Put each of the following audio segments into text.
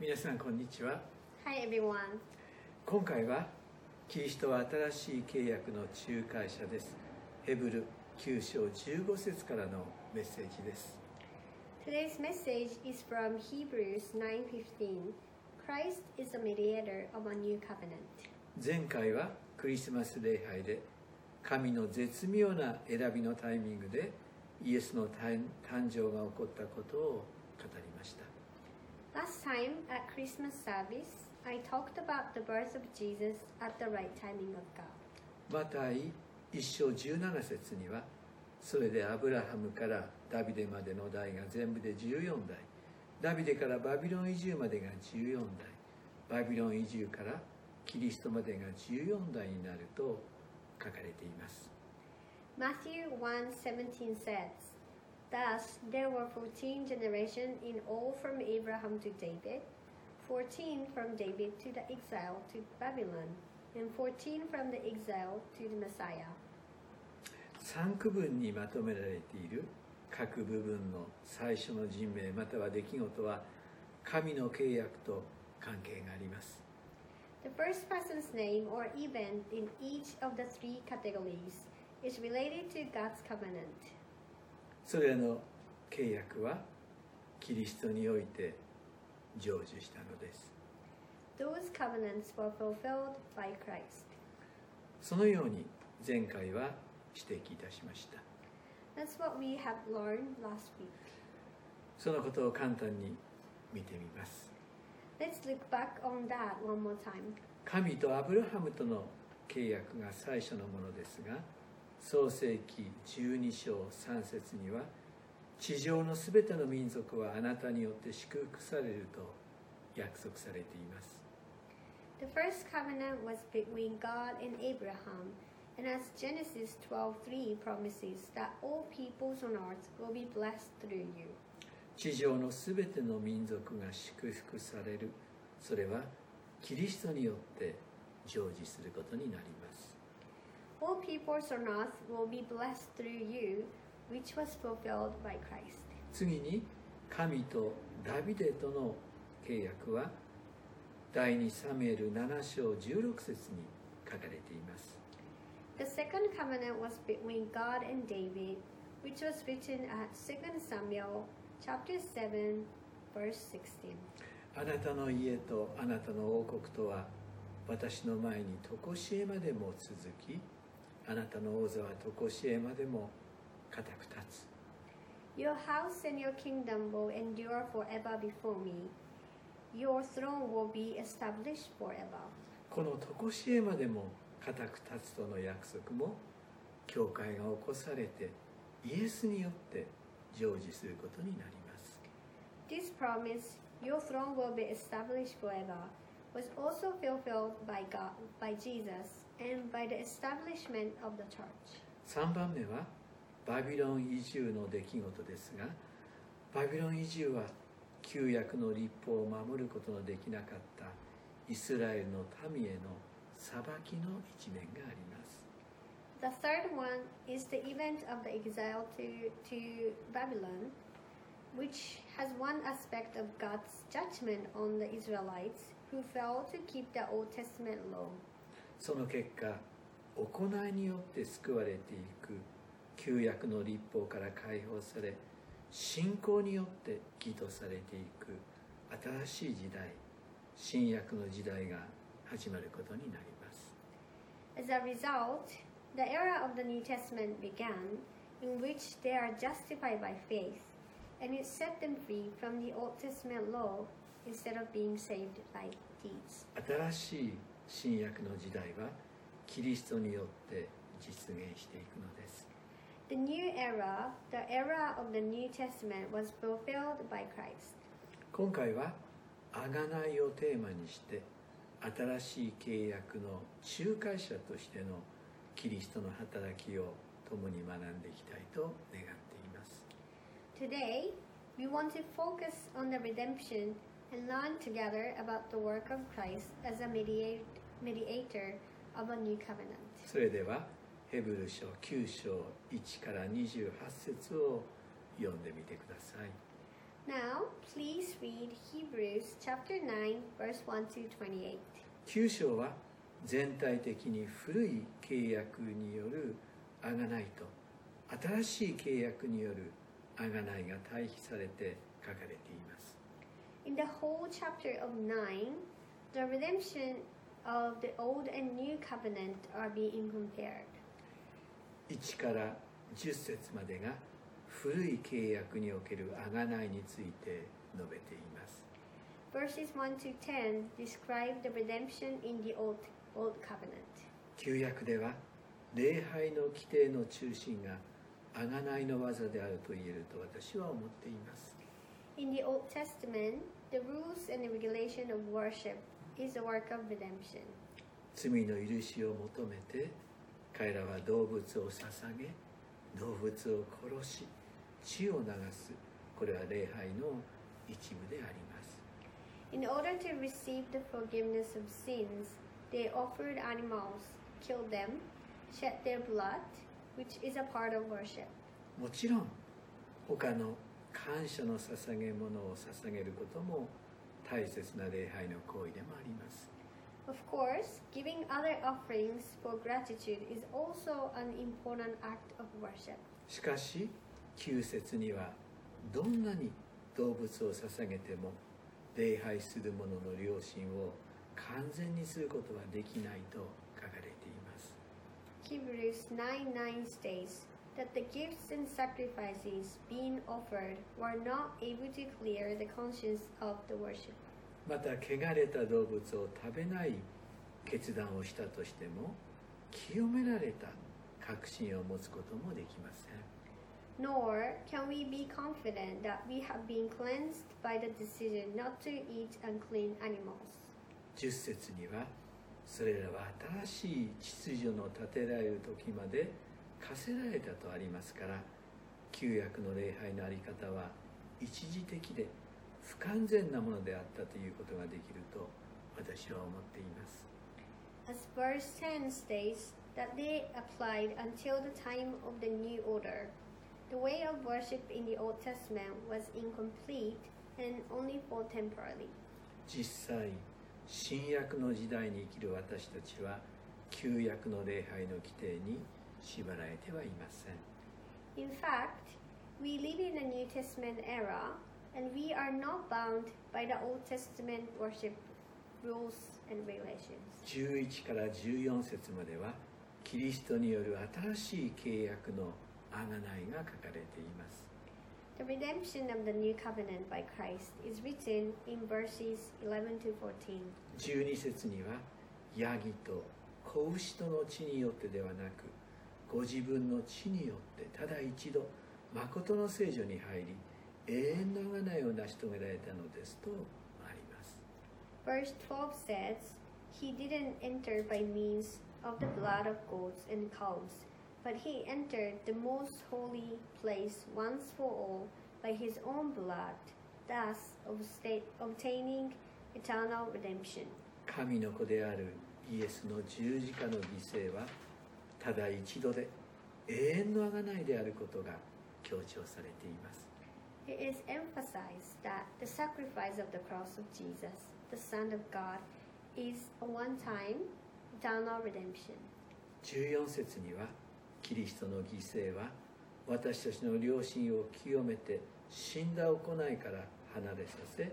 皆さんこんにちは Hi everyone. 今回はキリストは新しい契約の仲介者ですヘブル9章15節からのメッセージです Today's message is from Hebrews 9:15. Christ is a mediator of a new covenant. 前回はクリスマス礼拝で神の絶妙な選びのタイミングでイエスの誕誕生が起こったことを語りました Last time at Christmas service, I talked about the birth of Jesus at the right timing of God. マタイ1章17節にはそれでアブラハムからダビデまでの代が全部で14代ダビデからバビロン移住までが14代バビロン移住からキリストまでが14代になると書かれています Matthew 1:17 says, Thus there were 14 generations in all from Abraham to David, 14 from David to the exile to Babylon, and 14 from the exile to the Messiah. 3区分にまとめられている各部分の最初の人名または出来事は神の契約と関係があります The first person's name or event in each of the three categories is related to God's covenant. それらの契約はキリストにおいて成就したのです Those covenants were fulfilled by Christ. そのように前回は指摘いたしました That's what we have learned last week. そのことを簡単に見てみます Let's look back on that one more time. 神とアブラハムとの契約が最初のものですが創世記12章3節には地上のすべての民族はあなたによって祝福されると約束されています The first covenant was between God and Abraham, and as Genesis 12:3 promises that all peoples on earth will be blessed through you. 地上のすべての民族が祝福されるそれはキリストによって成就することになります All peoples on earth will be blessed through you, which was fulfilled by Christ. 次に神とダビデとの契約は第2サムエル7章16節に書かれています The second covenant was between God and David, which was written at 2 Samuel chapter 7 verse 16. あなたの家とあなたの王国とは私の前に常しえまでも続きあなたの王座は常しえまでも固く立つ Your house and your kingdom will endure forever before me. Your throne will be established forever. この常しえまでも固く立つとの約束も教会が起こされてイエスによって成就することになります This promise, your throne will be established forever, was also fulfilled by God, by Jesus, and by the establishment of the church. 3番目はバビロン移住の出来事ですがバビロン移住は旧約の立法を守ることのできなかったイスラエルの民への裁きの一面があります The third one is the event of the exile to, to Babylon, which has one aspect of God's judgment on the Israelites who failed to keep the Old Testament law. その結果行いによって救われていく旧約の立法から解放され信仰によって義とされていく新しい時代新約の時代が始まることになります As a result, the era of the New Testament began, in which they are justified by faith, and it set them free from the Old Testament law instead of being saved by deeds. 新しい新約の時代はキリストによって実現していくのです The new era, the era of the New Testament, was fulfilled by Christ. 今回は贖いをテーマにして新しい契約の仲介者としてのキリストの働きを共に学んでいきたいと願っています Today, we want to focus on the redemption and learn together about the work of Christ as a mediate, mediator of a new covenant. それではヘブル書9章1から28節を読んでみてください Now, please read Hebrews chapter 9, verse 1 to 28. 9章は全体的に古い契約による贖いと新しい契約による贖いが対比されて書かれています In the whole chapter of 9, the redemption of the Old and New Covenant are being compared. 1から10節までが古い契約における贖いについて述べています Verses 1 to 10 describe the redemption in the Old, Old Covenant. 旧約では礼拝の規定の中心が贖いの技であると言えると私は思っています In the Old Testament, the rules and the regulation of worship is a work of redemption. 罪の許しを求めて彼らは動物を捧げ動物を殺し血を流すこれは礼拝の一部であります In order to receive the forgiveness of sins, they offered animals, killed them, shed their blood, which is a part of worship. もちろん他の感謝の捧げ物を捧げることも大切な礼拝の行為でもあります Of course, giving other offerings for gratitude is also an important act of worship. しかし9節にはどんなに動物を捧げても礼拝する者の良心を完全にすることはできないと書かれています Hebrews 9 9 states that the gifts and sacrifices being offered were not able to clear the conscience of the worshipper. また汚れた動物を食べない決断をしたとしても清められた確信を持つこともできません Nor can we be confident that we have been cleansed by the decision not to eat unclean animals. 10節にはそれらは新しい秩序の立てられる時まで課せられたとありますから旧約の礼拝のあり方は一時的で不完全なものであったということができると私は思っています As verse 10 states, that they applied until the time of the new order. The way of worship in the Old Testament was incomplete and only for temporarily. 実際新約の時代に生きる私たちは旧約の礼拝の規定に縛られてはいません In fact, we live in a New Testament era and we are not bound by the Old Testament worship rules and regulations. 11から14節まではキリストによる新しい契約の贖いが書かれています The redemption of the new covenant by Christ is written in verses 11 to 14. 12節にはヤギと子牛との血によってではなくご自分の血によってただ一度誠の聖女に入り永遠の贖いを成し遂げられたのですとあります Verse 12 says, He didn't enter by means of the blood of goats and cows, but he entered the most holy place once for all by his own blood, thus obtaining eternal redemption. 神の子であるイエスの十字架の犠牲はただ一度で永遠の贖いであることが強調されています It is emphasized that the sacrifice of the cross of Jesus, the Son of God, is a one time eternal redemption. 14節にはキリストの犠牲は私たちの良心を清めて死んだ行いから離れさせ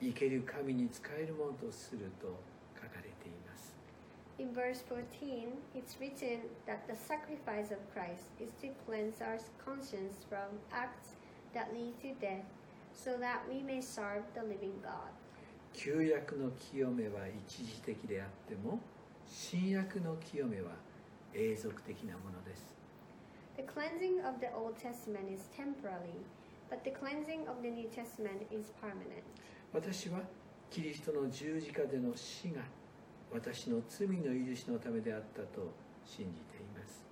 生ける神に仕えるものとすると書かれています In verse 14, it's written that the sacrifice of Christ is to cleanse our conscience from acts that lead to death, so that we may serve the living God. 旧約の清めは一時的であっても新約の清めは永続的なものです The cleansing of the Old Testament is temporary, but the cleansing of the New Testament is permanent. 私はキリストの十字架での死が私の罪の許しのためであったと信じています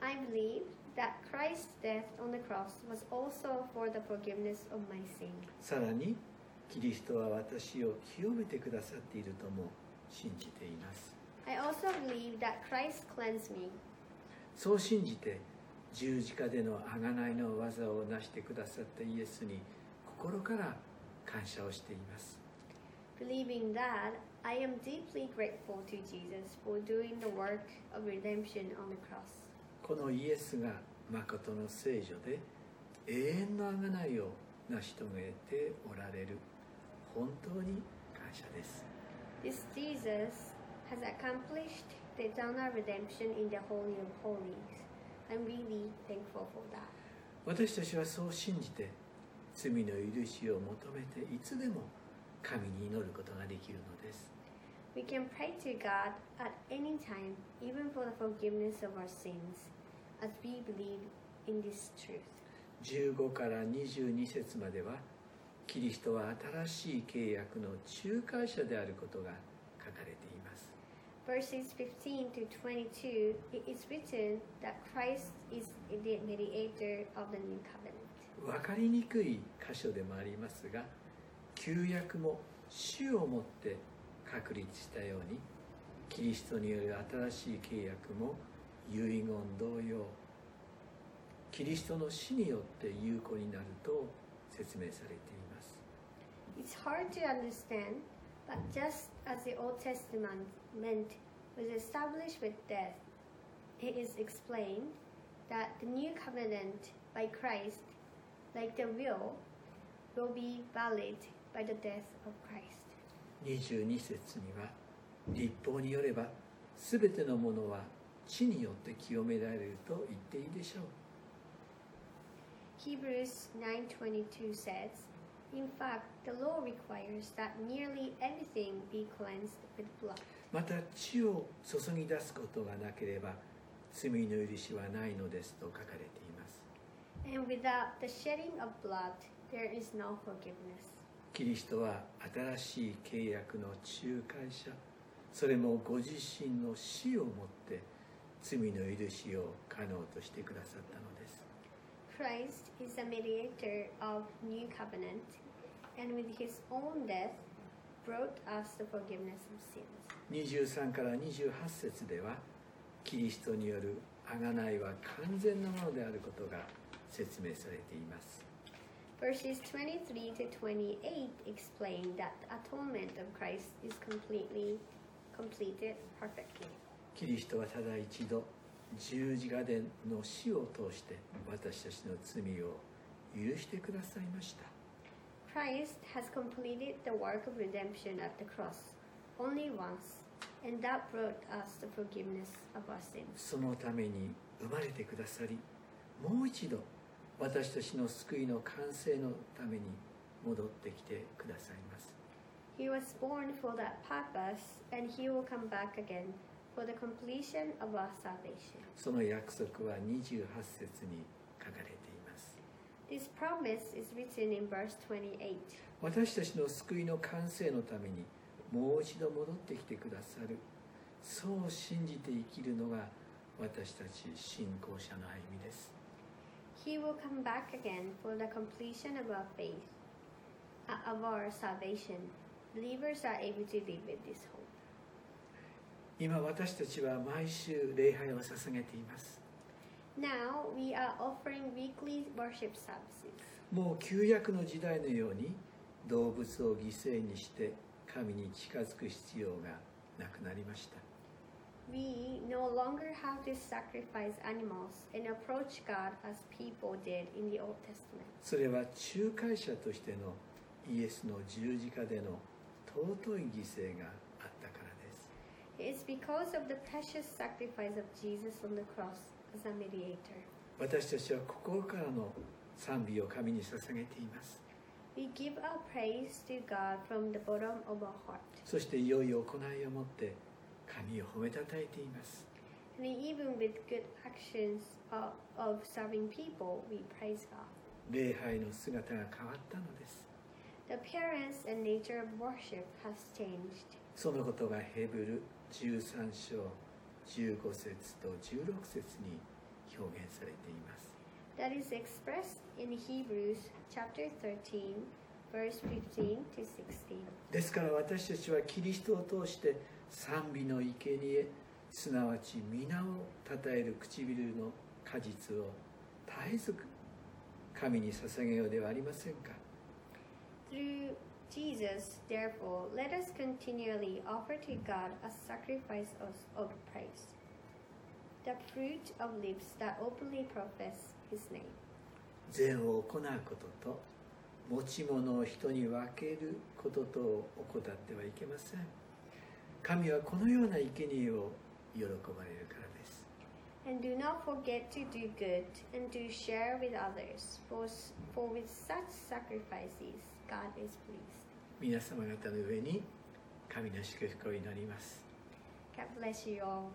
I believe that Christ's death on the cross was also for the forgiveness of my sin. さらにキリストは私を清めてくださっているとも信じています I also believe that Christ cleansed me. そう信じて十字架での贖いの技を成してくださったイエスに心から感謝をしています Believing that, I am deeply grateful to Jesus for doing the work of redemption on the cross. このイエスが誠の聖女で永遠の贖いを成し遂げておられる本当に感謝です This Jesus has accomplished the eternal redemption in the Holy of Holies. I'm really thankful for that. 私たちはそう信じて罪の許しを求めていつでも神に祈ることができるのです We can pray to God at any time, even for the forgiveness of our sins, 15から22節まではキリストは新しい契約の仲介者であることが書かれています。分かりにくい箇所でもありますが、旧約も主をもって確立したように、キリストによる新しい契約も、遺言同様キリストの死によって有効になると説明されています It's hard to understand, but just as the Old Testament was established with death, it is explained that the new covenant by Christ, like the will, will be valid by the death of Christ. 22節には立法によれば全てのものは地によって清められると言っていいでしょう Hebrews 9:22 says, "In fact, the law requires that nearly everything be cleansed with blood." また血を注ぎ出すことがなければ罪の許しはないのですと書かれています And without the shedding of blood, there is no forgiveness. キリストは新しい契約の仲介者それもご自身の死をもって罪の許しを可能としてくださったのです Christ is the mediator of new covenant, and with his own death brought us the forgiveness of sins. 23から28節ではキリストによる贖いは完全なものであることが説明されています Verses 23 to 28 explain that the atonement of Christ is completely completed perfectly. キリストはただ一度十字架での死を通して私たちの罪を許してくださいました Christ has completed the work of redemption at the cross only once, and that brought us the forgiveness of our sins. そのために生まれてくださりもう一度私たちの救いの完成のために戻ってきてくださいます He was born for that purpose, and he will come back again for the completion of our salvation. その約束は28節に書かれています This promise is written in verse 28. 私たちの救いの完成のためにもう一度戻ってきてくださるそう信じて生きるのが私たち信仰者の歩みです He will come back again for the completion of our faith, uh, of our salvation. Believers are able to live with this hope. 今私たちは毎週礼拝を捧げています Now we are offering weekly worship services. もう旧約の時代のように動物を犠牲にして神に近づく必要がなくなりました We no longer have to sacrifice animals and approach God as people did in the Old Testament. それは仲介者としてのイエスの十字架での尊い犠牲が It is because of the precious sacrifice of Jesus on the cross as a mediator. 私たちは心からの賛美を神に捧げています We give our praise to God from the bottom of our heart. そして良い行いをもって神を褒めたたえています And even with good actions of, of serving people, we praise God. 礼拝の姿が変わったのです The appearance and nature of worship has changed. そのことがヘブル 13章15節と16節に表現されています That is expressed in Hebrews chapter 13, verse 15 to 16. ですから私たちはキリストを通して賛美の生贄すなわち皆をたたえる唇の果実を絶えず神に捧げようではありませんか？Through Jesus, therefore, let us continually offer to God a sacrifice of, of praise, the fruit of lips that openly profess his name. 善を行うことと持ち物を人に分けることとを怠ってはいけません神はこのような生贄を喜ばれるからです And do not forget to do good and to share with others, for, s- for with such sacrifices God is pleased. 皆様方の上に神の祝福を祈ります God bless you all.